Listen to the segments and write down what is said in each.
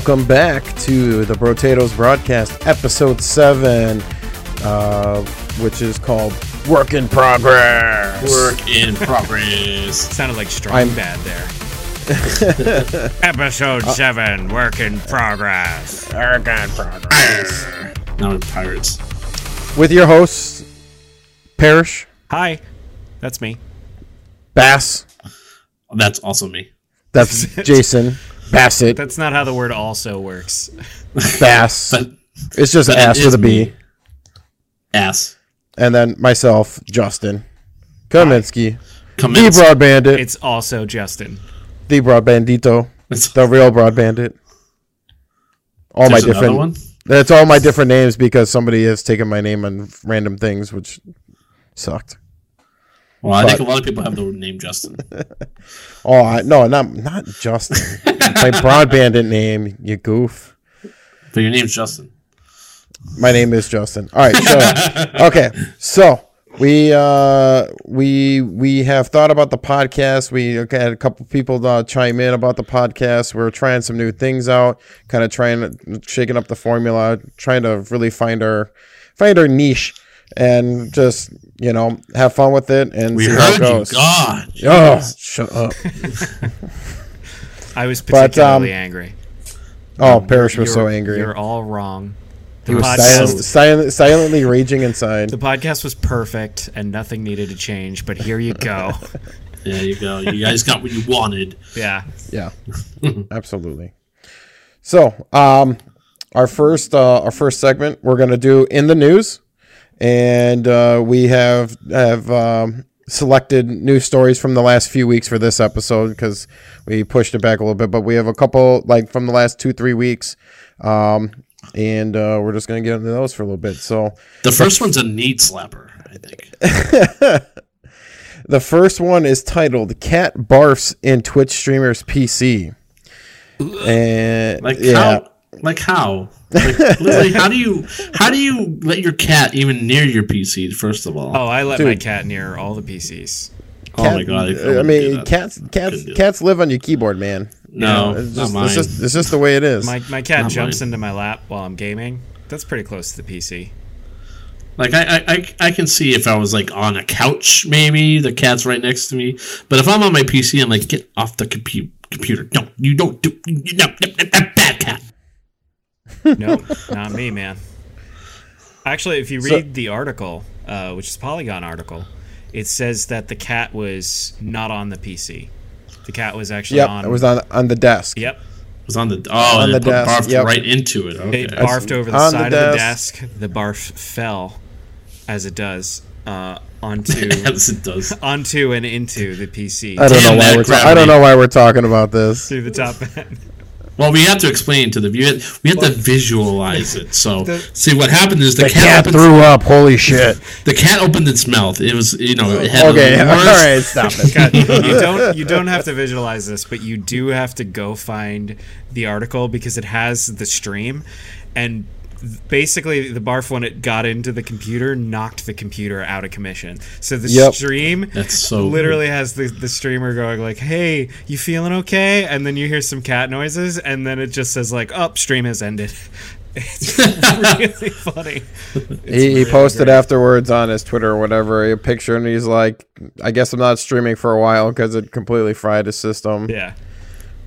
welcome back to the Brotatoes Broadcast, episode 7, uh, which is called Work in Progress. Work in progress. Sounded like strong I'm- bad there. Episode seven, work in progress. Work in Progress. now we're pirates. With your hosts, Parish, Hi, that's me. Bass, That's also me. that's Jason, Bassett, That's not how the word also works. Bass. But It's just but ass it with is a B. me. ass. And then myself, Justin, Kaminsky, Come the in. Broad Bandit, It's also Justin. the Broad Bandito, It's- the real Broad Bandit. All my There's another different. one. That's all my different names because somebody has taken my name on random things, which sucked. Well, I think a lot of people have the name Justin. Oh I, no, not not Justin. my broad bandit name, you goof. But your name's Justin. My name is Justin. All right, so okay, so we uh we we have thought about the podcast. We had a couple people uh, chime in about the podcast. We're trying some new things out, kind of trying shaking up the formula, trying to really find our find our niche and just you know have fun with it and We see how it heard you. goes. God. Oh, shut up. I was But, particularly um, angry. Oh, Parish was so You're- angry. You're all wrong. The, He was podcast, silent, silent, silently raging inside. the podcast was perfect and nothing needed to change, but here you go. There you go. You guys got what you wanted. yeah. Yeah, absolutely. So, um, our first uh, our first segment we're gonna do in the news, and uh, we have have um, selected news stories from the last few weeks for this episode because we pushed it back a little bit. But we have a couple like from the last two three weeks, um, and uh, we're just gonna get into those for a little bit. So, The first one's a knee slapper, I think. The first one is titled "Cat Barfs in Twitch Streamer's PC," and Like yeah, how? Like how? Like literally, how do you how do you let your cat even near your PC? First of all, Oh, I let my cat near all the PCs. oh my god! I, I, mean, cats cats cats live on your keyboard, man. no, It's not just, mine. it's just it's just the way it is. My, my cat Not jumps mine. into my lap while I'm gaming. That's pretty close to the PC. Like I, I, I, I can see if I was like on a couch, maybe the cat's right next to me. But if I'm on my PC, I'm like, get off the compu- computer. No, you don't do. No, no, no, no, bad cat. Nope, not me, man. Actually, if you So- read the article, uh, which is Polygon article, it says that the cat was not on the PC. The cat was actually yep, on. it was on on the desk. Yep, It was on the oh, On and the it desk, barfed yep. right into it. Okay. it barfed over the on the side of the desk. desk. The barf fell, as it does, uh, onto As it does. onto and into the PC I don't Damn know why we're ta- I don't know why we're talking about this. through the top end. Well, we have to explain to the viewer. We have to visualize it. So, The- see what happened is the, The cat, cat opened, threw up. Holy shit. the cat opened its mouth. It was you know it had Okay, the all stop it. God, you don't you don't have to visualize this, but you do have to go find the article because it has the stream, and basically the barf when it got into the computer knocked the computer out of commission. So the Yep. stream That's so literally has the, the streamer going like, "Hey, you feeling okay?" And then you hear some cat noises, and then it just says like, "Up, stream has ended." It's really funny. He, he really posted great. afterwards on his Twitter or whatever a picture, and he's like, "I guess I'm not streaming for a while because it completely fried his system." Yeah.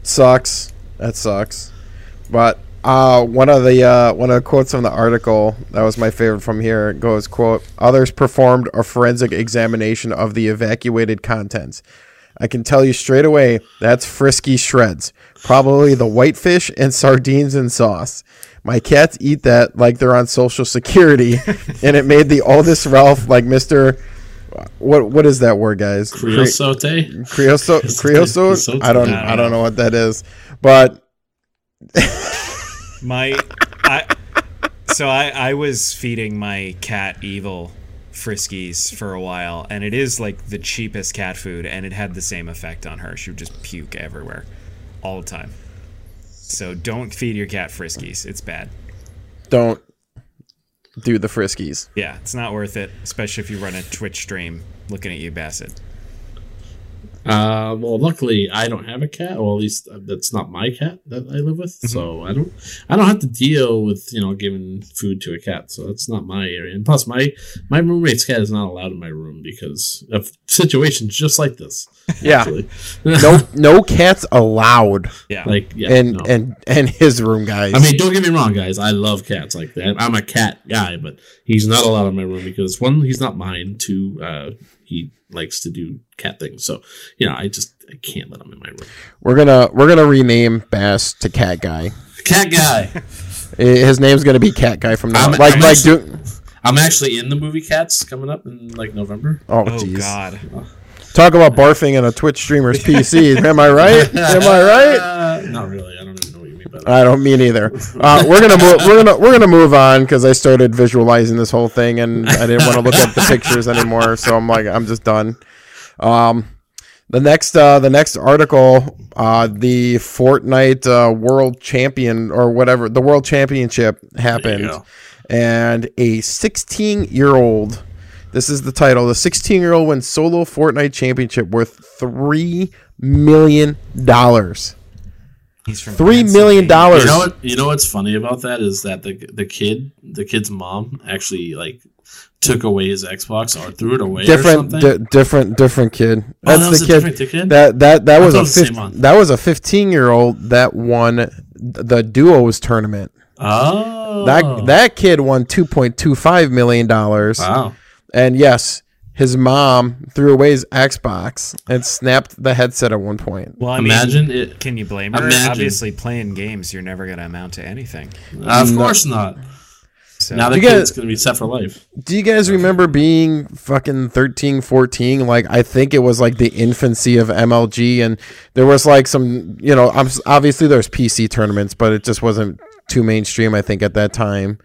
sucks. That sucks. But uh, one of the uh, one of the quotes from the article that was my favorite from here goes quote Others performed a forensic examination of the evacuated contents. I can tell you straight away that's Friskies Shreds, probably the whitefish and sardines and sauce. My cats eat that like they're on social security, and it made the oldest Ralph like Mister. What what is that word, guys? Creosote. Creosote, creosote. I don't, I don't I don't know. know what that is, but My, I, so I, I was feeding my cat evil friskies for a while, and it is like the cheapest cat food, and it had the same effect on her. She would just puke everywhere, all the time. So don't feed your cat friskies; it's bad. don't do the friskies. Yeah, it's not worth it, especially if you run a Twitch stream looking at you, Bassett. Uh, well, luckily I don't have a cat. Well, at least uh, that's not my cat that I live with. So I don't, I don't have to deal with you know giving food to a cat. So that's not my area. And plus, my my roommate's cat is not allowed in my room because of situations just like this. Yeah. No, no cats allowed Yeah. like yeah, in no. and and his room, guys. I mean, don't get me wrong, guys. I love cats. Like that. I'm a cat guy, but he's not allowed in my room because one, he's not mine. Two, uh, he likes to do cat things. So you know, I just I can't let him in my room. we're gonna we're gonna rename Bass to Cat Guy. Cat guy. His name's gonna be Cat Guy from now. I'm- on. like I'm like actually- do. I'm actually in the movie Cats coming up in like November. Oh oh jeez. God. Talk about barfing in a Twitch streamer's PC. Am I right? Am I right? Uh, not really. I don't even know what you mean that. I don't mean either. Uh, we're gonna move. We're gonna we're gonna move on because I started visualizing this whole thing and I didn't want to look at the pictures anymore. So I'm like, I'm just done. Um, the next uh, the next article, uh, the Fortnite uh, World Champion or whatever the World Championship happened, and a 16 year old. This is the title. The 16 year old wins solo Fortnite championship worth three million dollars. He's from Three million Pennsylvania. dollars. You know what? You know what's funny about that is that the the kid, the kid's mom, actually like took away his Xbox or threw it away or different, something. di- different, different kid. Oh, That's that was the a kid. different kid? That that that was a it was the same fif- one. that was a 15 year old that won the duos tournament. oh, That that kid won 2.25 million dollars. wow. And yes, his mom threw away his Xbox and snapped the headset at one point. Well, I mean, Imagine it. Can you blame her? Imagine. Obviously, playing games, you're never going to amount to anything. Of course not. So Now the You kid's gonna be set for life. Do you guys remember being fucking 13, 14? Like, I think it was like the infancy of MLG, and there was like some, you know, obs- obviously there's PC tournaments, but it just wasn't too mainstream, I think, at that time.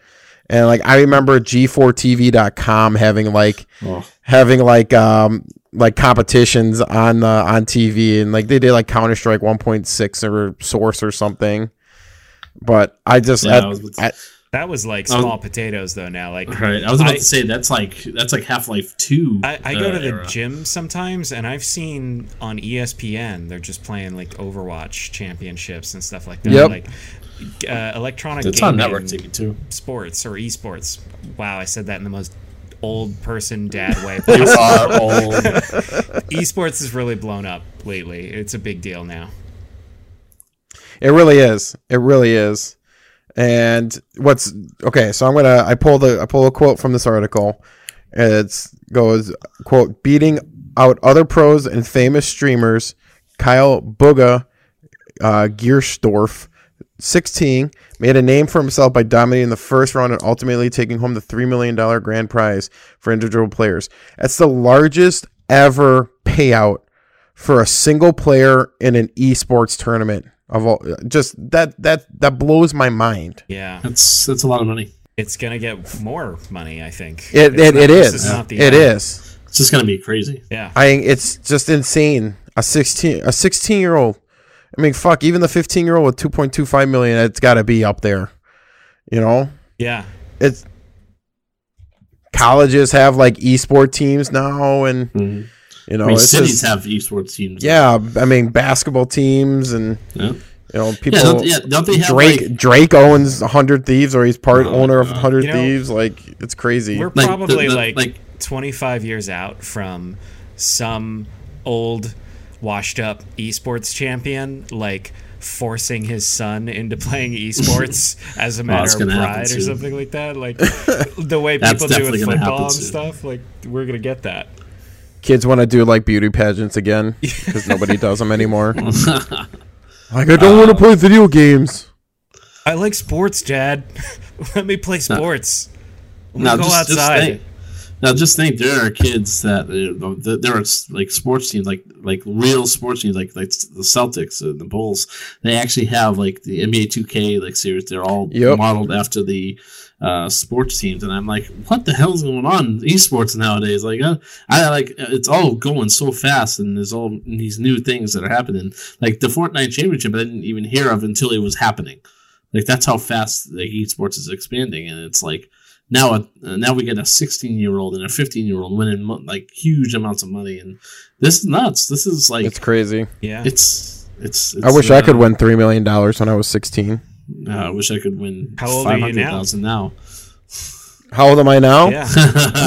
And like, I remember G4TV.com having like, Oh. having like, um, like competitions on uh, on TV, and like they did like Counter Strike 1.6 or Source or something. But I just, Yeah, at- I was I- that was like I was- small potatoes, though. Now, like, Right. I was about I- to say that's like that's like Half Life Two. I, I go uh, to the era. gym sometimes, and I've seen on ESPN they're just playing like Overwatch championships and stuff like that. Yep. Like uh, electronic It's on gaming network TV too. sports or esports. Wow, I said that in the most old person dad way. You possible. are old. esports has really blown up lately. It's a big deal now. It really is. It really is. And what's okay? So I'm gonna I pull the I pull a quote from this article. It goes quote beating out other pros and famous streamers. Kyle Bugha uh, Giersdorf, 16, made a name for himself by dominating the first round and ultimately taking home the three million dollar grand prize for individual players. That's the largest ever payout for a single player in an esports tournament of all just that that that blows my mind Yeah, That's that's a lot of money. it's gonna get more money. I think it It's it, not- it this is not it end. is It's just gonna be crazy. Yeah, i it's just insane a 16 a 16 year old i mean fuck even the 15 year old with 2.25 million it's got to be up there you know yeah. it's colleges have like esport teams now and Mhm. You know I mean, cities just- have esports teams. yeah i mean basketball teams and Yeah. you know people Yeah, don't, yeah, don't they have Drake like Drake owns 100 Thieves or he's part Oh, owner of God. 100 You know, Thieves like it's crazy. We're Like, the- probably the- like, like- 25 years out from some old, washed up esports champion, like forcing his son into playing esports as a matter it's of pride or something like that. Like the way people do with football and stuff. Like we're gonna get that. Kids want to do like beauty pageants again because nobody does them anymore. like I don't want to play video games. I like sports, Dad. Let me play sports. I'm now gonna go just, just outside. think. Now just think, there are kids that you know, there are like sports teams, like like real sports teams, like like the Celtics and the Bulls. They actually have like the NBA 2K like series. They're all Yep. modeled after the uh, sports teams, and I'm like, what the hell is going on in esports nowadays? Like, uh, I like it's all going so fast, and there's all these new things that are happening. Like the Fortnite Championship, I didn't even hear of until it was happening. Like that's how fast like esports is expanding, and it's like now uh, now we get a 16 year old and a 15 year old winning mo- like huge amounts of money, and this is nuts. This is like It's crazy. Yeah. it's it's. it's I wish I uh, could win three million dollars when I was sixteen. Uh, I wish I could win. How old are you now? 500,000 now? How old am I now? yeah.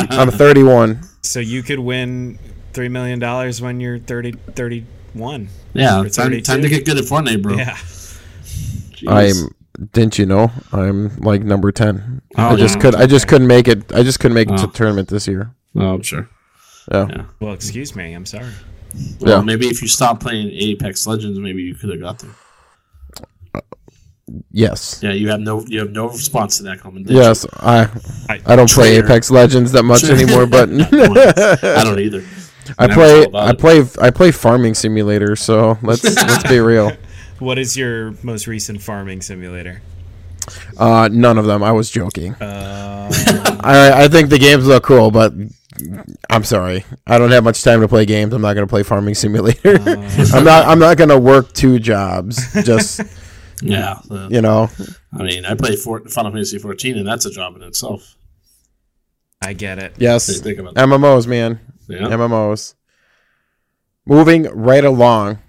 I'm 31. so you could win three million dollars when you're 30, 31. Yeah, Or time, time to get good at Fortnite, bro. Yeah. Jeez. I'm. Didn't you know? I'm like number ten. Oh, I just yeah. could. I just couldn't make it. I just couldn't make it to Oh. the tournament this year. Oh, I'm sure. Yeah. Yeah. Well, excuse me. I'm sorry. Well, Yeah. maybe if you stop playing Apex Legends, maybe you could have got there. Yes. Yeah, you have no you have no response to that comment. did Yes. I. I- I don't play Traitor. Apex Legends that much anymore, but? I don't either. I Never play. thought about I play. I play Farming Simulator. So let's let's be real. What is your most recent farming simulator? Uh, none of them. I was joking. Uh, I I think the games look cool, but I'm sorry. I don't have much time to play games. I'm not gonna play Farming Simulator. I'm not. I'm not gonna work two jobs. Just Yeah, uh, you know. I mean, I play Fort, Final Fantasy 14, and that's a job in itself. I get it. Yes. Think about that. MMOs, man. Yeah. MMOs. Moving right along,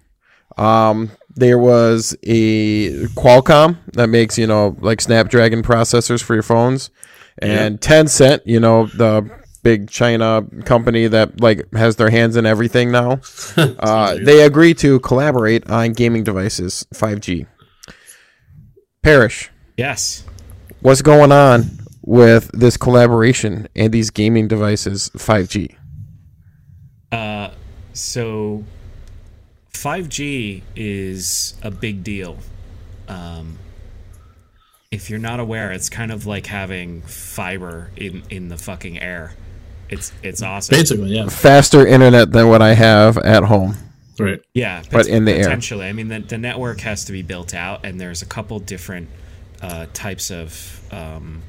um, there was a Qualcomm that makes you know like Snapdragon processors for your phones, and Tencent, you know the big China company that like has their hands in everything now. uh, they agree to collaborate on gaming devices, 5G. Parish, Yes. what's going on with this collaboration and these gaming devices, 5G? Uh, so 5G is a big deal. Um, if you're not aware, it's kind of like having fiber in in the fucking air. It's it's awesome. Basically, yeah. faster internet than what I have at home. Right. Yeah, But in the air. potentially. I mean, the, the network has to be built out, and there's a couple different uh, types of um,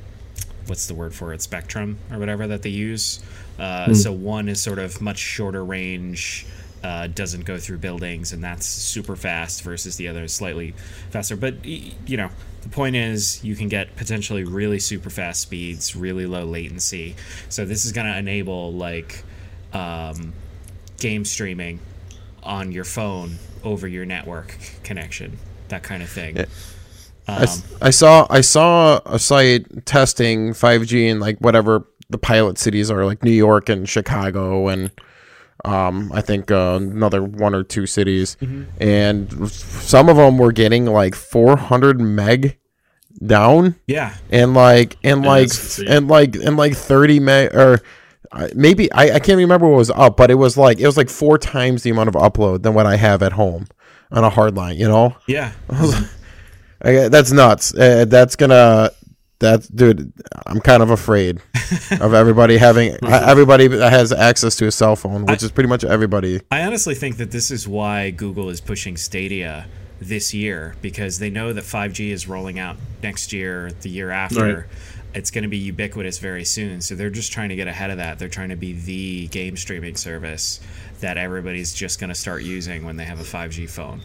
what's the word for it, spectrum or whatever that they use. Uh, So one is sort of much shorter range, uh, doesn't go through buildings, and that's super fast. Versus the other is slightly faster. But you know, the point is you can get potentially really super fast speeds, really low latency. So this is going to enable like um, game streaming on your phone over your network connection, that kind of thing. I, Um, s- I saw I saw a site testing 5G in like whatever the pilot cities are, like New York and Chicago, and um, I think uh, another one or two cities, Mm-hmm. and some of them were getting like 400 meg down, yeah, and like and Yeah, like and like and like 30 meg or. Maybe I, I can't remember what was up, but it was like it was like four times the amount of upload than what I have at home on a hard line. You know, yeah. I, that's nuts. Uh, that's gonna. That's dude. I'm kind of afraid of everybody having everybody that has access to a cell phone, which is pretty much everybody. I honestly think that this is why Google is pushing Stadia this year because they know that 5G is rolling out next year, the year after. Right. It's going to be ubiquitous very soon. So they're just trying to get ahead of that. They're trying to be the game streaming service that everybody's just going to start using when they have a 5G phone.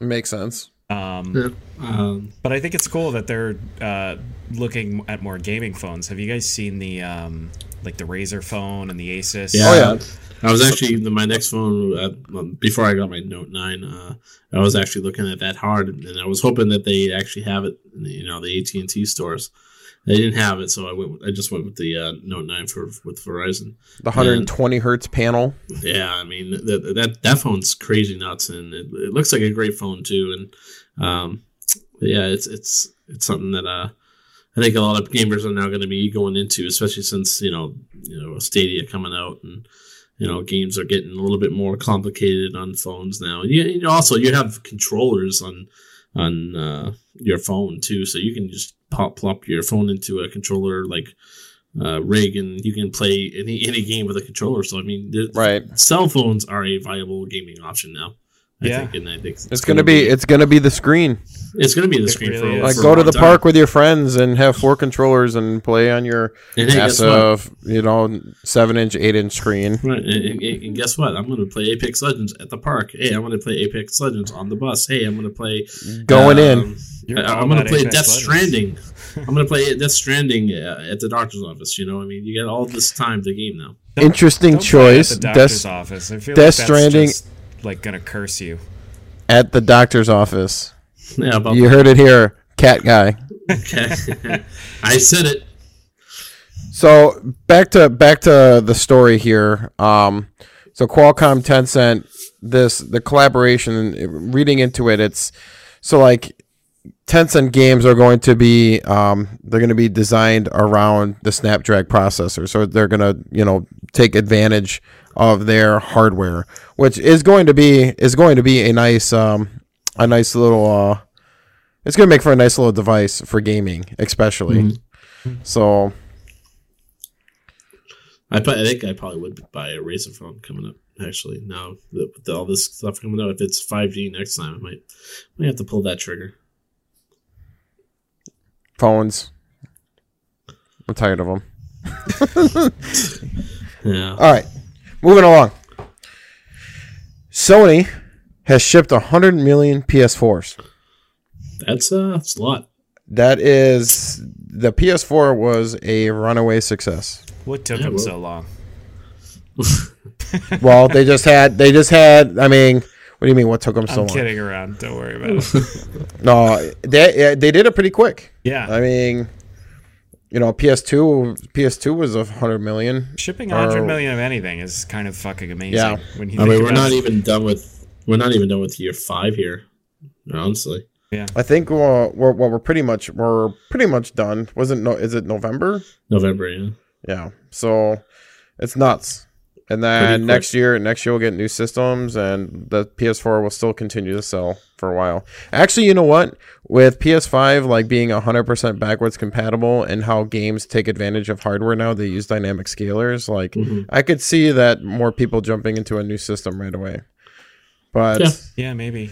Makes sense. Um, Yeah. Um, But I think it's cool that they're uh, looking at more gaming phones. Have you guys seen the um, like the Razer phone and the Asus? yeah. Oh, yeah. I was actually in my next phone uh, before I got my Note Nine. Uh, I was actually looking at that hard, and I was hoping that they actually have it. In the, you know, the AT and T stores. They didn't have it, so I went. I just went with the uh, Note Nine for with Verizon. The 120 hertz panel. Yeah, I mean that that that phone's crazy nuts, and it, it looks like a great phone too. And um, yeah, it's it's it's something that uh, I think a lot of gamers are now going to be going into, especially since you know you know Stadia coming out and you know games are getting a little bit more complicated on phones now. You, also you have controllers on on uh, your phone too, so you can just pop plop your phone into a controller like uh, rig, and you can play any any game with a controller. So I mean, Right. cell phones are a viable gaming option now. I Yeah. think, and I think It's gonna be. It's gonna be the screen. it's gonna be the It screen really for is. Like for a go to the time. park with your friends and have four controllers and play on your And hey, guess what? massive, you know, seven inch, eight inch screen. Right, and, and- and guess what? I'm going to play Apex Legends at the park. Hey, I'm going to play Apex Legends on the bus. Hey, I'm going to play Going in. um, You're I, all I'm gonna play Apex Death Legends. Stranding. I'm gonna play Death Stranding uh, at the doctor's office. You know, I mean, you got all this time to game now. Don't- Interesting don't play choice. At the doctor's Death- office. I feel Death like that's Stranding- just, like gonna curse you. At the doctor's office. Yeah, about You heard it here, cat guy. okay. I said it. So back to back to the story here. Um, so Qualcomm, Tencent, this the collaboration. Reading into it, it's so like Tencent games are going to be um, they're going to be designed around the Snapdragon processor. So they're going to you know take advantage of their hardware, which is going to be is going to be a nice um, a nice little. Uh, it's going to make for a nice little device for gaming, especially. So. I, I think I probably would buy a Razer phone coming up. Actually, now that- with all this stuff coming out, if it's 5G next time, I might might have to pull that trigger. phones. I'm tired of them. Yeah. All right, moving along. Sony has shipped 100 million PS4s. That's uh, that's a lot. That is the PS4 was a runaway success. What took Yeah, him well- so long? Well, they just had they just had. I mean, what do you mean? What took them so I'm long? kidding around. Don't worry about it. No, they they did it pretty quick. Yeah, I mean, you know, PS2 PS2 was a 100 million. shipping 100 or- million of anything is kind of fucking amazing. Yeah. When you I mean, we're not it. even done with we're not even done with year five here. Honestly, Yeah. I think uh, we're well, we're pretty much we're pretty much done. Wasn't no? Is it November? November. Yeah. Yeah. So it's nuts. And then next year, next year we'll get new systems, and the PS4 will still continue to sell for a while. Actually, you know what? With PS5 like being 100% backwards compatible, and how games take advantage of hardware now, they use dynamic scalers. Like Mhm. I could see that more people jumping into a new system right away. But Yeah. Yeah, maybe.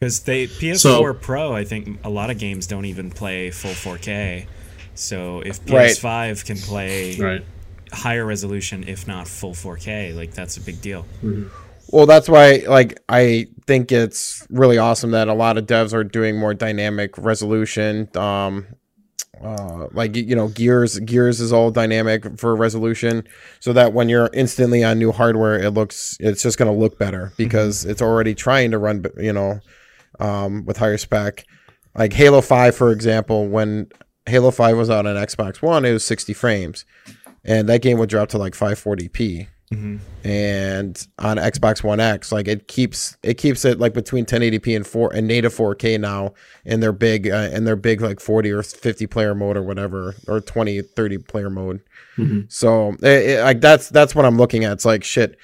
Because they PS4 So- Pro, I think a lot of games don't even play full 4K. So if PS5 can play Right. Higher resolution, if not full 4K, like that's a big deal. Well, that's why, like, I think it's really awesome that a lot of devs are doing more dynamic resolution. Um, uh, like you know, Gears Gears is all dynamic for resolution, so that when you're instantly on new hardware, it looks it's just gonna look better because it's already trying to run, you know, um, with higher spec. Like Halo Five, for example, when Halo Five was out on Xbox One, it was 60 frames, and that game would drop to like 540p and on Xbox One X, like it keeps it keeps it like between 1080p and four and native 4K now in their big uh, in their big like 40 or 50 player mode or whatever or 20 30 player mode. So it, it, like that's that's what I'm looking at. It's like shit.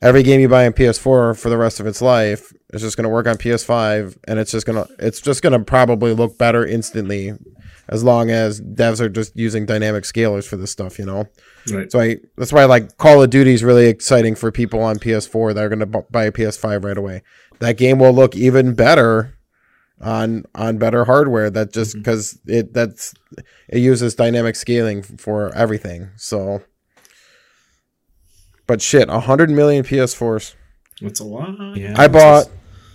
Every game you buy on PS4 for the rest of its life is just going to work on PS5, and it's just gonna it's just gonna probably look better instantly, as long as devs are just using dynamic scalers for this stuff. You know. Right. So I that's why like Call of Duty is really exciting for people on PS4 that are going to bu- buy a PS5 right away. That game will look even better on on better hardware. That just mm-hmm. because it that's it uses dynamic scaling for everything. So, but shit, hundred million PS4s. That's a lot. Yeah. I bought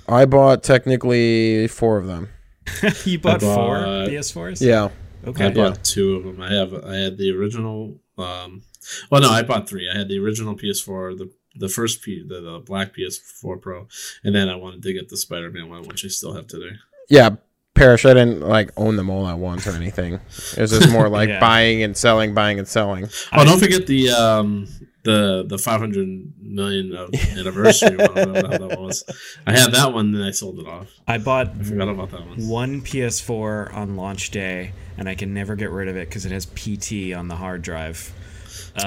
I bought technically four of them. you bought, I four PS4s? Yeah, Okay. I bought two of them. I have. I had the original. Um, well, no, I bought three. I had the original PS4, the the first P, the, the black PS4 Pro, and then I wanted to get the Spider Man one, which I still have today. yeah. Parish, I didn't like own them all at once or anything. It was just more like Yeah. buying and selling, buying and selling. Oh, don't forget the um the the 500 million of anniversary one. whatever the hell that was. I had that one, then I sold it off. I bought I forgot about that one. one PS4 on launch day, and I can never get rid of it because it has PT on the hard drive.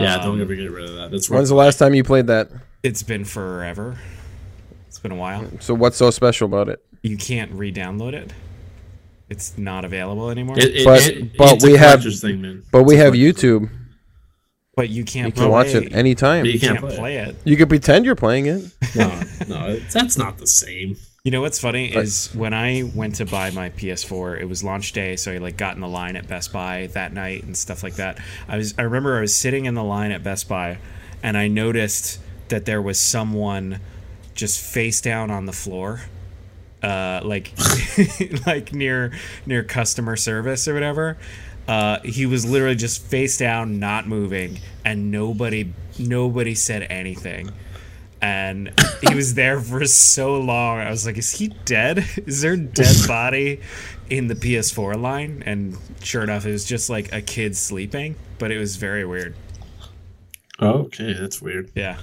Yeah, Um, don't ever get rid of that. That's When's the last time you played that? It's been forever. It's been a while. So what's so special about it? You can't re-download it. It's not available anymore. It, it, But- it- but it's a we have- thing, man. But we It's a have collector's YouTube. But you can't You can watch play- it anytime. You You can't can't, play play it. You can pretend you're playing it. No, no, that's not the same. You know what's funny is when I went to buy my PS4, it was launch day, so I like got in the line at Best Buy that night and stuff like that. I was I remember I was sitting in the line at Best Buy and I noticed that there was someone just face down on the floor uh, like like near near customer service or whatever. Uh, he was literally just face down, not moving, and nobody nobody said anything. And he was there for so long. I was like, "Is he dead? Is there a dead body in the PS4 line?" And sure enough, it was just like a kid sleeping. But it was very weird. Okay, that's weird. Yeah.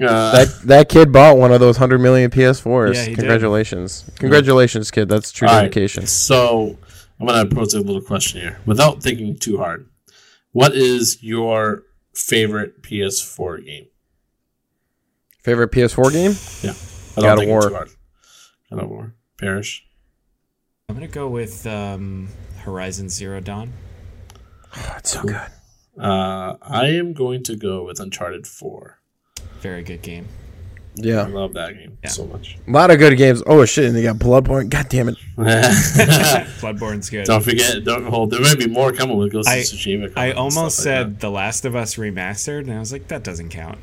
Uh, That that kid bought one of those hundred million PS4s. Yeah, he did. Congratulations, congratulations, kid. That's true all right, dedication. So I'm gonna pose a little question here, without thinking too hard. What is your favorite PS4 game? Favorite PS4 game? Yeah, God without of War. too hard. God of War. Parish. I'm gonna go with um, Horizon Zero Dawn. Oh, it's so good. Uh, I am going to go with Uncharted 4. Very good game. I love that game Yeah. so much. a lot of good games. Oh shit, and they got Bloodborne. God damn it. Bloodborne's good. don't forget, don't hold. There might be more coming with Ghost I- of Tsushima. I almost stuff like said The Last of Us remastered, and I was like, that doesn't count.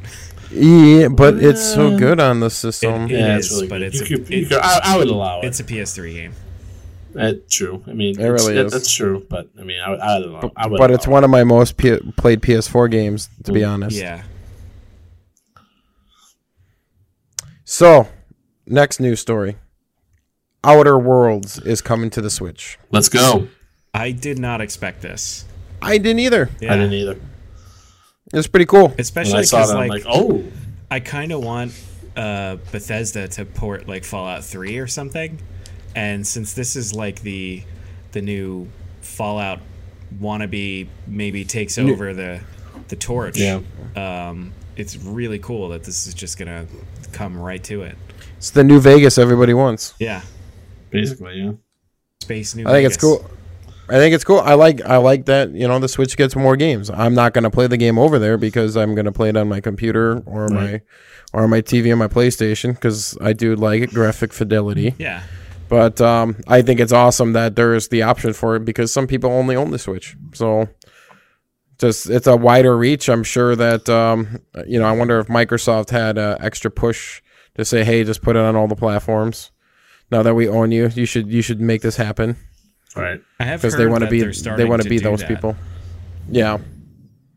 Yeah, but it's so good on the system. It- that. Yeah, is, it's really but good. it's you a- could, you it- could, I, I would allow it. It's a PS3 game. Uh, true. I mean, It it's- really is. That's true, but I mean, I, would- I, would allow, I would. but it's allow one of my most P- played PS4 games, to be honest. Yeah. So, next news story. Outer Worlds is coming to the Switch. Let's go. I did not expect this. I didn't either. Yeah. I didn't either. It's pretty cool. Especially because I'm like, like, oh, I kind of want uh, Bethesda to port like Fallout 3 or something. And since this is like the the new Fallout wannabe maybe takes over the the torch. Yeah. Um, it's really cool that this is just gonna come right to it. It's the new Vegas everybody wants. Yeah. basically, yeah. Space New Vegas. I think it's cool. I think it's cool. I like I like that, you know, the Switch gets more games. I'm not going to play the game over there because I'm going to play it on my computer or my or my TV and my PlayStation cuz I do like graphic fidelity. Yeah. But um, I think it's awesome that there's the option for it because some people only own the Switch. So just it's a wider reach. I'm sure that um, you know. I wonder if Microsoft had an extra push to say, "Hey, just put it on all the platforms." Now that we own you, you should you should make this happen Right. I have because heard they want to that be they're they want to to be those that, people. Yeah,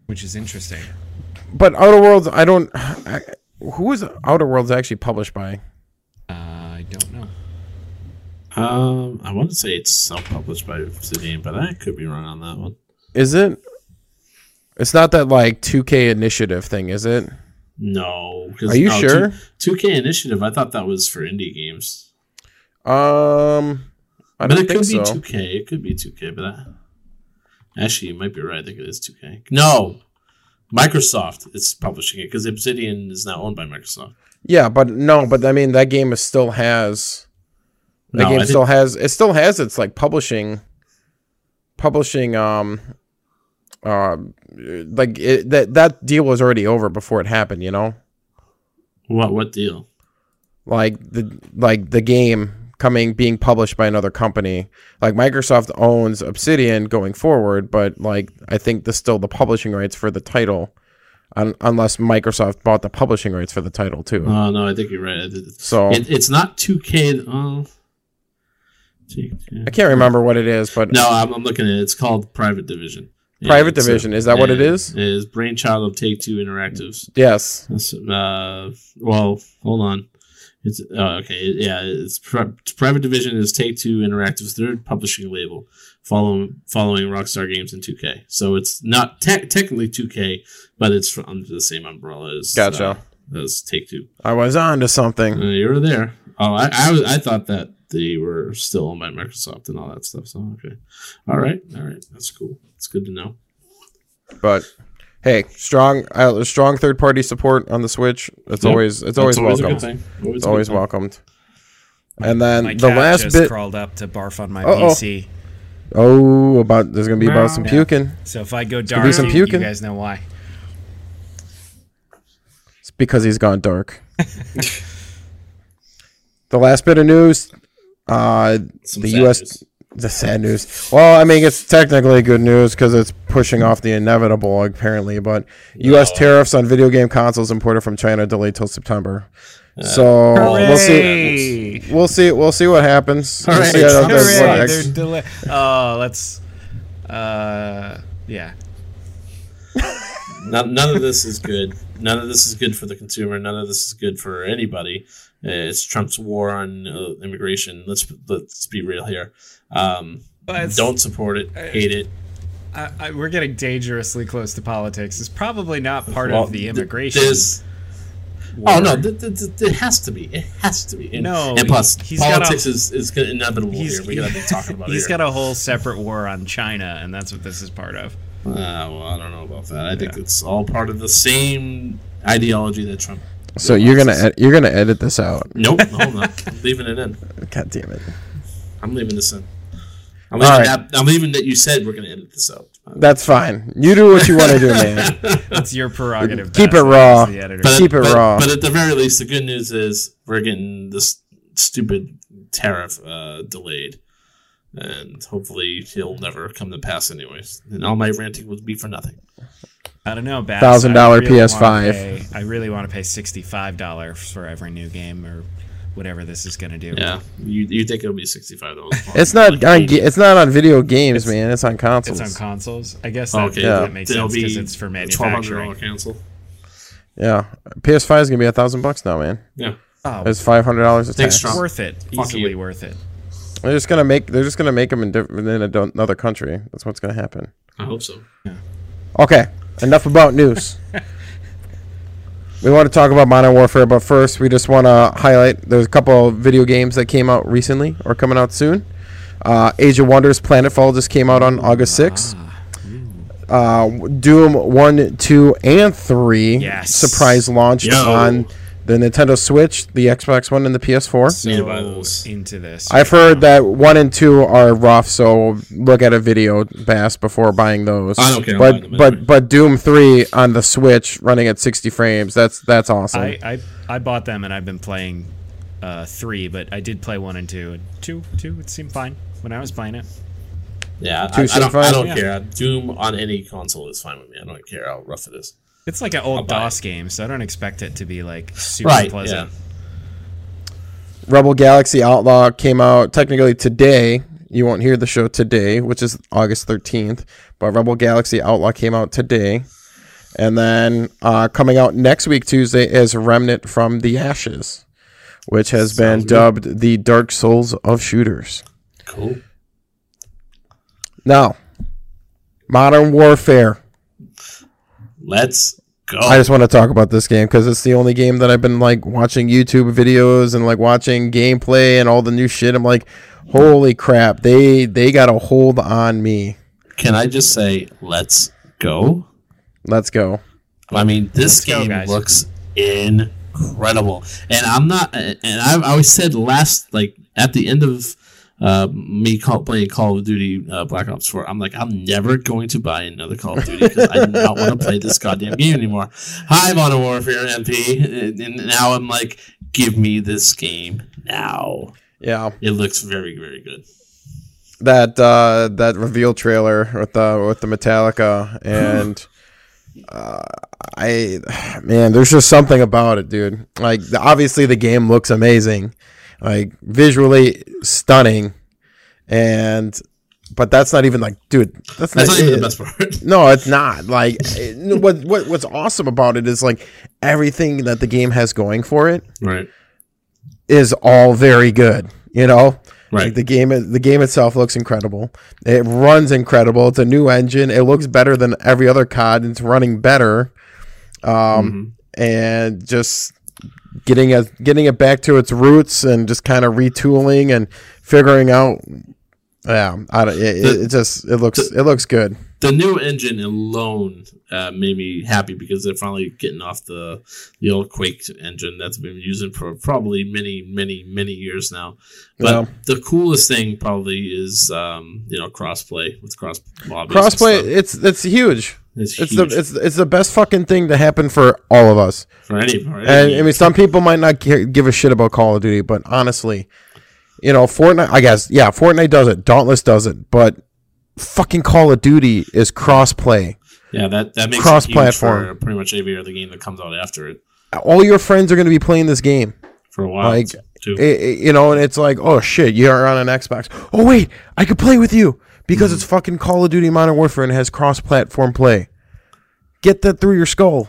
which is interesting. but Outer Worlds, I don't. I, who is Outer Worlds actually published by? Uh, I don't know. Um, I want to say it's self-published by Obsidian, but I could be wrong on that one. Is it? It's not that like 2K initiative thing, is it? No. Are you no, sure? Two K Initiative. I thought that was for indie games. Um, I but don't it could so. be two K. It could be two K, but I, actually, you might be right. I think it is two K. No, Microsoft is publishing it because Obsidian is now owned by Microsoft. Yeah, but no, but I mean that game is still has that No, game I still think- has it still has its like publishing publishing um uh like it, that that deal was already over before it happened, you know? What? What deal? Like the like the game coming being published by another company. Like Microsoft owns Obsidian going forward, but like I think there's still the publishing rights for the title. Un- unless Microsoft bought the publishing rights for the title too. Oh no, I think you're right. So It, it's not two K. Oh, I can't remember what it is, but No, I'm, I'm looking at it. It's called Private Division. Private it's, Division, is that what it is? It is brainchild of Take Two Interactives. yes. Uh, well, hold on. It's uh, okay. Yeah, it's pri- Private Division is Take Two Interactive's third publishing label, following following Rockstar Games and 2K. So it's not te- technically 2K, but it's from under the same umbrella as Gotcha. uh, as Take Two. I was on to something. Uh, you were there. Oh, I I, was, I thought that they were still owned by Microsoft and all that stuff. So okay, all right, all right, that's cool. It's good to know. But hey, strong uh, strong third party support on the Switch. It's Yep. always it's That's always, a welcome. good. Always It's a good always thing. welcomed. And then My the last just bit crawled up to barf on my Uh-oh. PC. Oh, about there's gonna be about some Yeah. puking. So if I go gonna dark, be some you, you guys know why. It's because he's gone dark. the last bit of news, uh the sad US news. The sad news. Well, I mean, it's technically good news because it's pushing off the inevitable, apparently. But U.S. No. tariffs on video game consoles imported from China delayed till September. So we'll see. We'll see. We'll see what happens. We'll see how Trump this- what Hooray, next- deli- oh, let's. Uh, yeah. None, none of this is good. None of this is good for the consumer. None of this is good for anybody. It's Trump's war on uh, immigration. Let's let's be real here. Um, But don't support it. Hate it. I, I, we're getting dangerously close to politics. It's probably not part Well, of the th- immigration. there's- war. Oh no, th- th- th- it has to be. It has to be. And, No, and plus, politics a- is is inevitable here. We gotta be talking about he's it. got a whole separate war on China, and that's what this is part of. Uh, well, I don't know about that. I think it's all part of the same ideology that Trump. So you're gonna ed- you're gonna edit this out. Nope, no, I'm not. I'm leaving it in. God damn it. I'm leaving this in. I'm leaving, right. that, I'm leaving that you said we're gonna edit this out. That's fine. You do what you want to do, man. It's your prerogative. Keep it raw. as The editor. But, Keep it but, raw. But at the very least, the good news is we're getting this stupid tariff uh, delayed, and hopefully he'll never come to pass, anyways. And all my ranting would be for nothing. I don't know. Baz, $1,000 really PS5. pay- I really want to pay sixty-five dollars for every new game or whatever this is going to do. Yeah, you you think it'll be sixty five dollars? It's not on. ga- It's not on video games, man. It's on consoles. It's on consoles. I guess that, Okay, Yeah. that makes it'll sense because it's for twelve hundred manufacturing. dollar cancel. yeah, PS5 is gonna be a thousand bucks now, man. Yeah, Oh, It's five hundred dollars a Thanks, tax. Trump. worth it. Fuck Easily you. worth it. They're just gonna make. They're just gonna make them in, diff- in another country. That's what's gonna happen. I hope so. Yeah. Okay, enough about news. we want to talk about Modern Warfare, but first we just want to highlight. There's a couple of video games that came out recently or coming out soon. Uh, Age of Wonders: Planetfall just came out on August 6th. Uh, Doom one, two, and three Yes. surprise launched Yo. on the Nintendo Switch, the Xbox One, and the PS4. So into this. I've heard that one and two are rough, so look at a video bass before buying those. I don't care, I'm But them but but Doom three on the Switch running at sixty frames. That's that's awesome. I, I I bought them and I've been playing uh, three, but I did play one and two. And two two it seemed fine when I was playing it. Yeah, I, Two I don't, I don't Yeah. care. Doom on any console is fine with me. I don't care how rough it is. It's like an old buy DOS game, so I don't expect it to be like super Right, pleasant. Rebel Galaxy Outlaw came out technically today. You won't hear the show today, which is August thirteenth. But Rebel Galaxy Outlaw came out today, and then uh, coming out next week Tuesday is Remnant from the Ashes, which has been Sounds good. dubbed the Dark Souls of shooters. Cool. Now, Modern Warfare. Let's go. I just want to talk about this game because it's the only game that I've been like watching YouTube videos and like watching gameplay and all the new shit. I'm like, holy crap! They they got a hold on me. Can I just say, let's go? Let's go. I mean, this Let's game guys. looks incredible, and I'm not. And I've always said last, like at the end of uh, me call, playing Call of Duty uh, Black Ops 4, I'm like, I'm never going to buy another Call of Duty because I do not want to play this goddamn game anymore. Hi, Modern Warfare MP, and, and now I'm like, give me this game now. Yeah, It looks very, very good. that uh, that reveal trailer with the with the Metallica and. Uh, I man, there's just something about it, dude. Like obviously the game looks amazing, like visually stunning, and but that's not even like, dude. That's, That's not even it. the best part. No, it's not. Like it- what what what's awesome about it is like everything that the game has going for it right. is all very good. You know, Right. like the game the game itself looks incredible. It runs incredible. It's a new engine. It looks better than every other COD. It's running better. Um and just getting it getting it back to its roots and just kind of retooling and figuring out yeah, I don't, it, it, it just it looks it looks good. the new engine alone uh, made me happy because they're finally getting off the the old Quake engine that's been using for probably many, many, many years now. But Yeah. the coolest thing probably is um, you know crossplay with cross lobbies. Crossplay, it's it's huge. It's, It's the it's it's the best fucking thing to happen for all of us. for any. And I mean, some people might not care, give a shit about Call of Duty, but honestly, you know, Fortnite. I guess yeah, Fortnite does it. Dauntless does it, but fucking Call of Duty is crossplay. yeah, that that makes cross platform pretty much every other game that comes out after it. All your friends are going to be playing this game. for a while. Like, too. It- it- you know, and it's like, oh shit, you're on an Xbox. Oh wait, I could play with you because it's fucking Call of Duty Modern Warfare and has cross-platform play. Get that through your skull,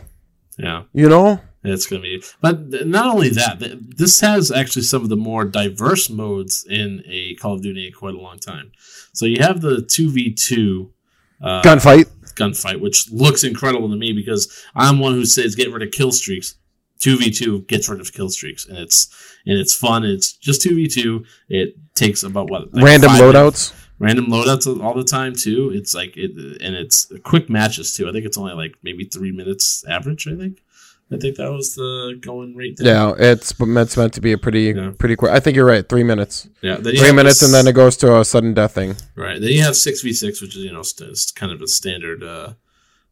yeah. you know. It's gonna be, but not only that, this has actually some of the more diverse modes in a Call of Duty in quite a long time. So you have the two v two uh, Gunfight. gunfight, which looks incredible to me because I'm one who says get rid of kill streaks. Two v two gets rid of kill streaks, and it's and it's fun. It's just two v two. It takes about what like Random five minutes- loadouts. Random loadouts all the time too. It's like it, and it's quick matches too. I think it's only like maybe three minutes average. I think. I think that was the going rate there. Yeah, it's it's meant to be a pretty Yeah. pretty quick. I think you're right. Three minutes. yeah. Three minutes, this- and then it goes to a sudden death thing. right. Then you have six v six, which is you know st- it's kind of a standard, uh,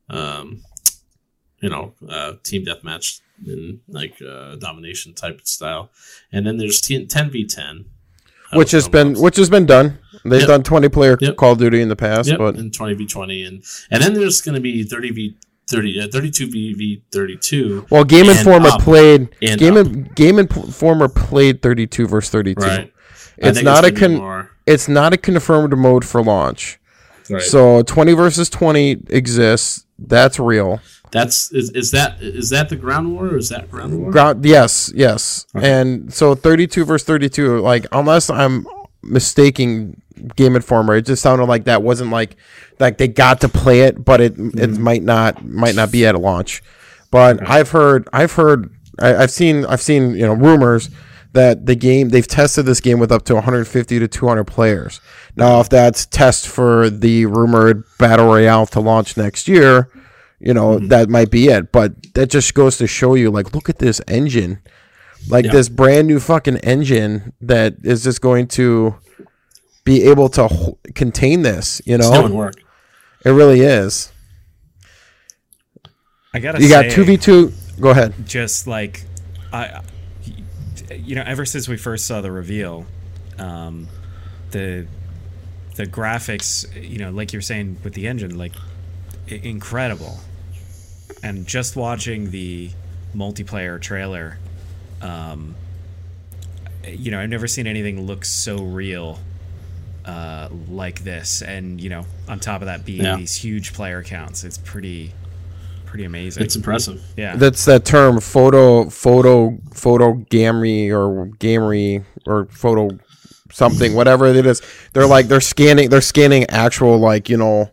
um, you know, uh, team deathmatch in like uh, domination type style, and then there's ten v ten, which has been which has been done. They've Yep. done twenty player Yep. Call of Duty in the past, Yep, but and 20 v 20 and and then there's going to be 30 v 30 uh, 32 v v 32 well, Game Informer played And Game up. in, Game Informer played thirty two versus thirty two. right It's not a con- It's not a confirmed mode for launch. right. So twenty versus twenty exists. That's real. that's is, is that is that the ground war or is that ground war Ground, yes, yes. And so 32 versus 32, like, unless I'm mistaking Game Informer, it just sounded like that wasn't like, like they got to play it, but it it mm-hmm. might not might not be at a launch. But I've heard, I've heard, I, I've seen, I've seen, you know, rumors that the game they've tested this game with up to 150 to 200 players. Now, if that's test for the rumored battle royale to launch next year, you know mm-hmm. that might be it. But that just goes to show you like look at this engine like Yeah. this brand new fucking engine that is just going to be able to ho- contain this you it's doing know work. It really is. I gotta you got 2v2 go ahead. just like I, you know, ever since we first saw the reveal, um, the the graphics, you know, like you're saying with the engine, like i- incredible. And just watching the multiplayer trailer, um, you know, I've never seen anything look so real uh, like this. And you know, on top of that, being Yeah. these huge player counts, it's pretty pretty amazing. it's impressive yeah. that's that term photo photo photo gamery or gamery or photo something whatever it is they're like they're scanning they're scanning actual like you know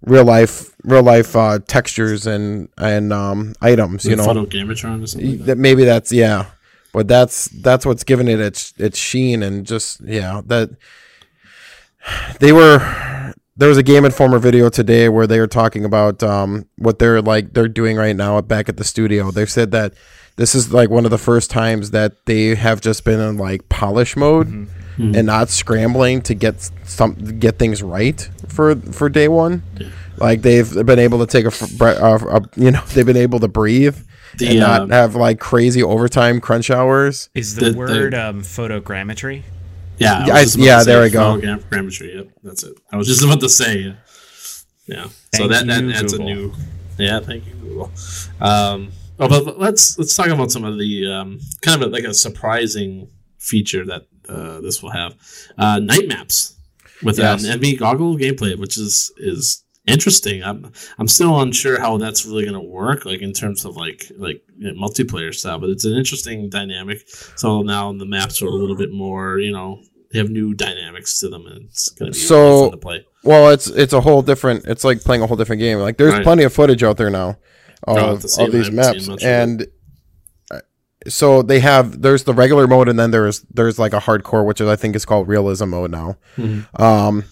real life real life uh textures and and um items you know photo gamatron or something like that. that maybe that's yeah but that's that's what's giving it its its sheen and just yeah that they were there was a game informer video today where they were talking about um what they're like they're doing right now back at the studio. They said that this is like one of the first times that they have just been in like polish mode and not scrambling to get some get things right for for day one. Like they've been able to take a, f- bre- uh, a you know they've been able to breathe The, and not um, have like crazy overtime crunch hours. Is the, The- the- word um, photogrammetry? Yeah, Yeah, I I- was just about yeah, say there we go. Photogrammetry. Yep, that's it. I was just about to say. Yeah. yeah. So Thank that, that you, that's Google. a new. Yeah, thank you, Google. Um, oh, but let's let's talk about some of the um, kind of a, like a surprising feature that uh, this will have. Uh, night maps with Yes. an NV goggle gameplay, which is is interesting. I'm I'm still unsure how that's really going to work, like in terms of like like you know, multiplayer style. But it's an interesting dynamic. So now the maps are a little bit more, you know, they have new dynamics to them, and it's going to be So- fun to play. Well, it's it's a whole different. It's like playing a whole different game. Like there's Right. plenty of footage out there now Oh, of, of these maps, much of it. and uh, so they have there's the regular mode, and then there's there's like a hardcore, which is, I think is called realism mode now. Mm-hmm. Um,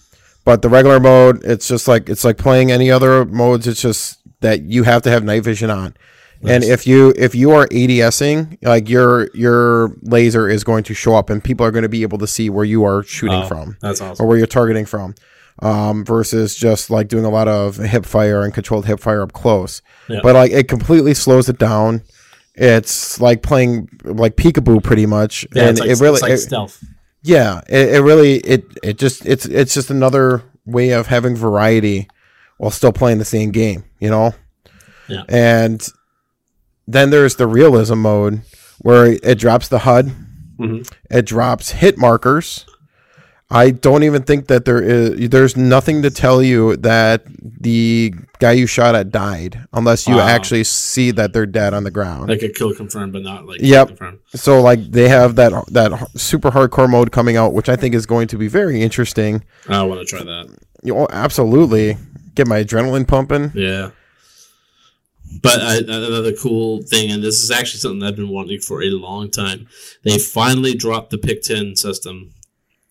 but the regular mode, it's just like it's like playing any other modes. It's just that you have to have night vision on. And if you if you are ADSing, like your your laser is going to show up, and people are going to be able to see where you are shooting Oh, from That's awesome, or where you're targeting from, um, versus just like doing a lot of hip fire and controlled hip fire up close. But like it completely slows it down. It's like playing like peekaboo pretty much, Yeah, and it's like, it really, it's like it- stealth. Yeah, it, it really, it it just it's it's just another way of having variety while still playing the same game, you know. Yeah. And then there's the realism mode where it drops the HUD Mhm. It drops hit markers. I don't even think that there is. There's nothing to tell you that the guy you shot at died, unless you Wow. actually see that they're dead on the ground. Like a kill confirmed, but not like Yep. confirmed. so like they have that that super hardcore mode coming out, which I think is going to be very interesting. I want to try that. You know, absolutely get my adrenaline pumping. Yeah. But I, another cool thing, and this is actually something I've been wanting for a long time. They finally dropped the Pick 10 system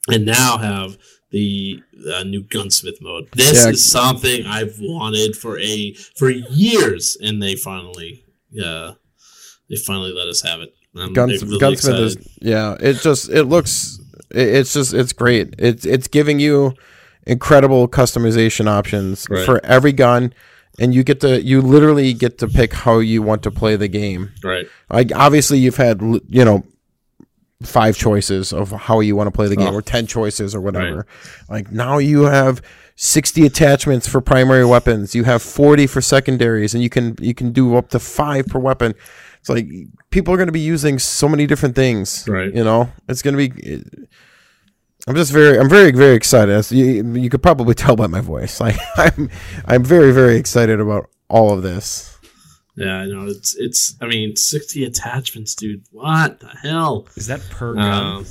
and now have the uh, new gunsmith mode. This Yeah. is something I've wanted for a for years, and they finally, uh, they finally let us have it. I'm Guns, really gunsmith is yeah. It just it looks it, it's just it's great. It's it's giving you incredible customization options Right. for every gun, and you get to you literally get to pick how you want to play the game. right. Like obviously you've had you know five choices of how you want to play the game Oh. or 10 choices or whatever. Like now you have 60 attachments for primary weapons. You have 40 for secondaries and you can you can do up to 5 per weapon. It's like people are going to be using so many different things. Right. You know, it's going to be I'm just very I'm very very excited. As You, you could probably tell by my voice. Like I'm I'm very very excited about all of this. Yeah, I know. It's it's. I mean, sixty attachments, dude. What the hell? Is that per gun? Um,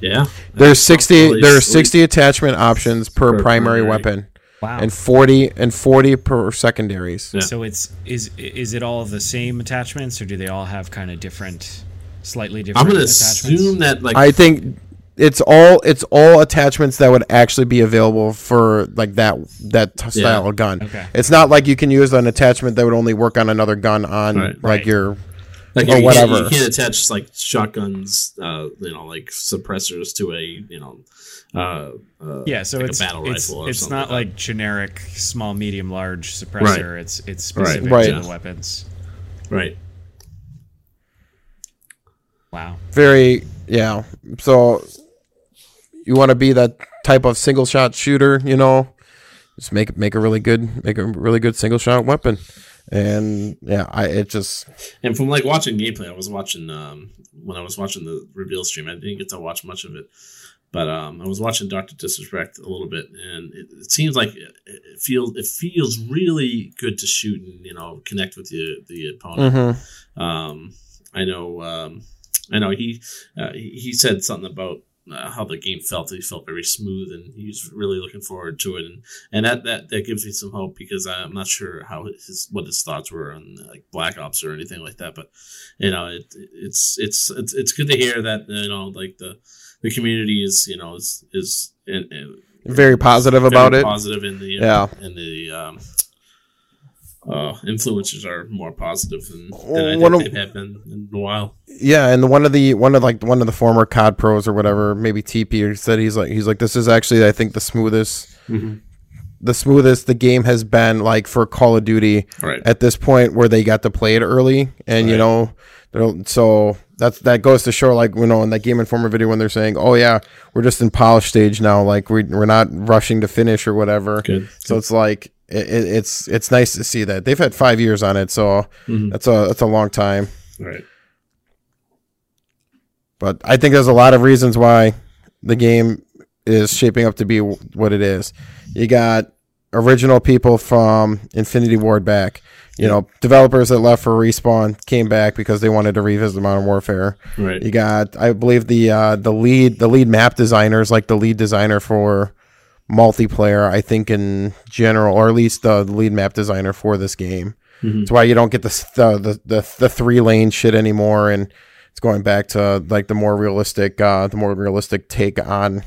yeah. There's 60 Holy there are sweet. 60 attachment options per, Per primary, primary. weapon wow. and 40 and 40 per secondaries. Yeah. So it's is is it all the same attachments, or do they all have kind of different, slightly different. I'm different gonna attachments? assume that like I think it's all it's all attachments that would actually be available for like that that t- style Yeah. of gun. Okay. It's not like you can use an attachment that would only work on another gun on Right. like Right. your like or you whatever. Can't, you can't attach like shotguns, uh, you know, like suppressors to a you know, uh, uh Yeah, so like a it's battle it's, rifle or it's not like like generic small, medium, large suppressor. It's it's specific Right. to the weapons. right. Wow. very yeah. So you want to be that type of single shot shooter, you know? Just make make a really good make a really good single shot weapon. And yeah, I it just And from like watching gameplay, I was watching um when I was watching the reveal stream. I didn't get to watch much of it, but um I was watching Doctor Disrespect a little bit, and it, it seems like it, it feels it feels really good to shoot and you know connect with the the opponent. mhm. Um, I know, um, I know he uh, he he said something about uh, how the game felt. He felt very smooth, and he's really looking forward to it. And and that that, that gives me some hope because I'm not sure how his what his thoughts were on like Black Ops or anything like that. But you know, it, it's it's it's it's good to hear that you know like the the community is you know is is in, in, very positive very about it. Positive in the Yeah. in the um, uh, influencers are more positive than, than I think of- they have been in a while. Yeah, and one of the one of like one of the former COD pros or whatever, maybe TP said he's like he's like this is actually I think the smoothest the smoothest the game has been like for Call of Duty Right. at this point where they got to play it early and you know so that's that goes to show like you know in that Game Informer video when they're saying oh yeah we're just in polish stage now like we we're not rushing to finish or whatever Good. so it's like it, it, it's it's nice to see that they've had five years on it so Mhm. that's a that's a long time. Right. But I think there's a lot of reasons why the game is shaping up to be what it is. You got original people from Infinity Ward back. You know, developers that left for Respawn came back because they wanted to revisit Modern Warfare. Right. You got, I believe the uh, the lead the lead map designers, like the lead designer for multiplayer. I think in general, or at least the lead map designer for this game. Mhm. That's why you don't get the the the, the, the three lane shit anymore, and it's going back to like the more realistic, uh, the more realistic take on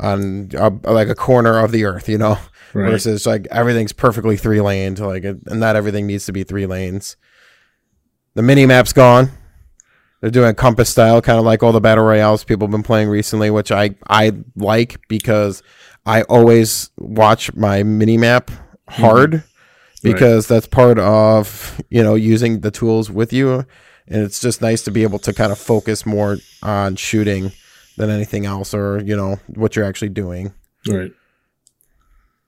on uh, like a corner of the earth, you know, Right. versus like everything's perfectly three laned, like and not everything needs to be three lanes. The mini map's gone. They're doing a compass style, kind of like all the battle royales people have been playing recently, which I I like because I always watch my mini map hard because that's part of you know using the tools with you, and it's just nice to be able to kind of focus more on shooting than anything else, or you know what you're actually doing. Right.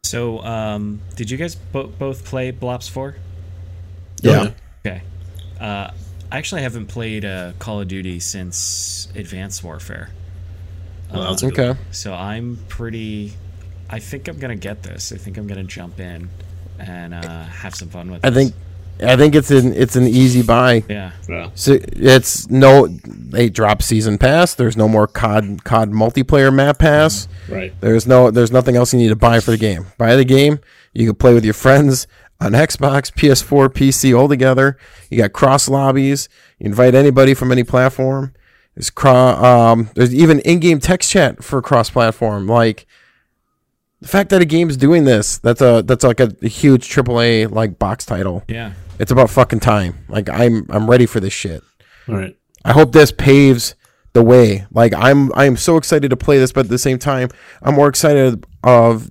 So, um, did you guys bo- both play Blops Four? Yeah. Okay. Uh, I actually haven't played uh, Call of Duty since Advanced Warfare. Well, that's a Okay. So I'm pretty. I think I'm gonna get this. I think I'm gonna jump in and uh, have some fun with. It. I this. think I think it's an it's an easy buy. Yeah. Yeah. So it's no they drop season pass. There's no more COD COD multiplayer map pass. Right. There's no there's nothing else you need to buy for the game. Buy the game, you can play with your friends on Xbox, PS4, PC all together. You got cross lobbies. You invite anybody from any platform. There's cro- um there's even in-game text chat for cross platform. Like the fact that a game's doing this, that's a that's like a, a huge AAA like box title. Yeah. It's about fucking time. Like I'm I'm ready for this shit. All right. I hope this paves the way. Like I'm I'm so excited to play this, but at the same time, I'm more excited of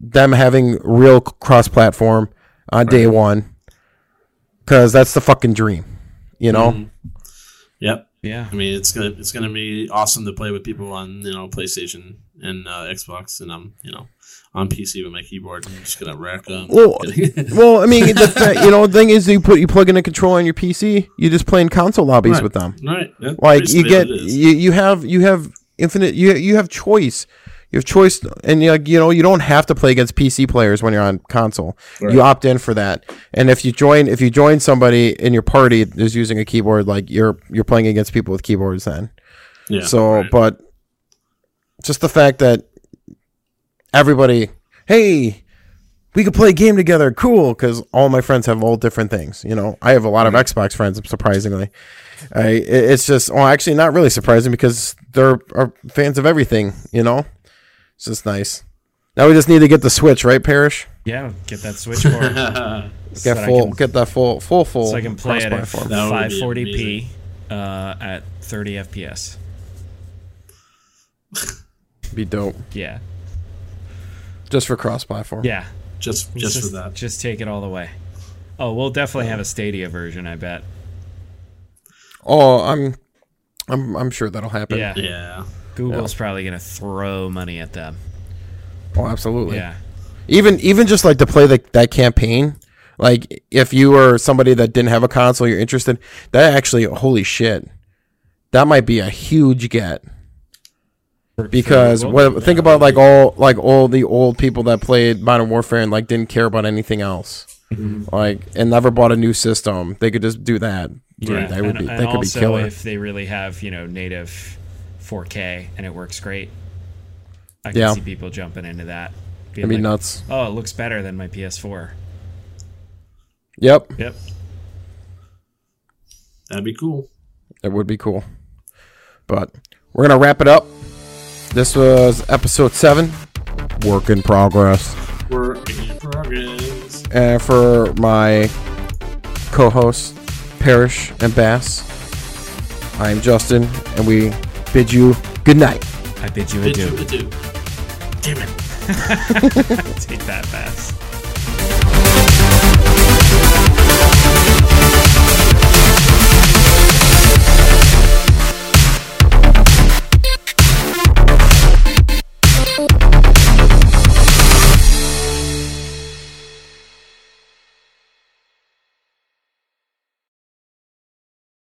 them having real cross platform on day one. Cause that's the fucking dream. You know? Mhm. Yep. Yeah. I mean, it's gonna it's gonna be awesome to play with people on you know PlayStation and uh, Xbox, and I'm you know on PC with my keyboard. I'm just gonna rack them. Well, well, I mean, the you know, the thing is, you put you plug in a controller on your PC, you just play in console lobbies Right. with them. right. That's like you get what it is. you, you have you have infinite you you have choice you have choice and you like you know you don't have to play against pc players when you're on console. Right. you opt in for that. And if you join if you join somebody in your party that's using a keyboard like you're you're playing against people with keyboards then. Yeah, so right. but just the fact that everybody hey we could play a game together. Cool. Because all my friends have all different things you know? I have a lot of xbox friends surprisingly. I, it's just well actually not really surprising because they're are fans of everything you know it's just nice now we just need to get the switch right parish Yeah. Get that switchboard. so get that I full can- get that full full full so I can play it at cross-platform. That would be 540p uh, at 30 FPS. be dope Yeah. just for cross platform Yeah. just Let's just for that. Just take it all the way. Oh, we'll definitely have a Stadia version, I bet. oh i'm i'm i'm sure that'll happen Yeah. Yeah. Google's probably going to throw money at them. oh absolutely. Yeah. even even just like to play the, that campaign like if you were somebody that didn't have a console you're interested that actually holy shit that might be a huge get. Because what, think about like all like all the old people that played modern warfare and like didn't care about anything else. Mm-hmm. Like and never bought a new system they could just do that. Dude, Yeah, that would and, be that could be killer. if they really have, you know, native 4K and it works great, I can Yeah. see people jumping into that. Being that'd be like, nuts Oh, it looks better than my PS4. yep Yep. That'd be cool. It would be cool. But we're gonna wrap it up. This was episode seven, work in progress. We're in progress. And for my co-hosts, Parish and Bass, I'm Justin, and we bid you good night. I bid you Bid adieu. you adieu. Damn it. Take that, Bass.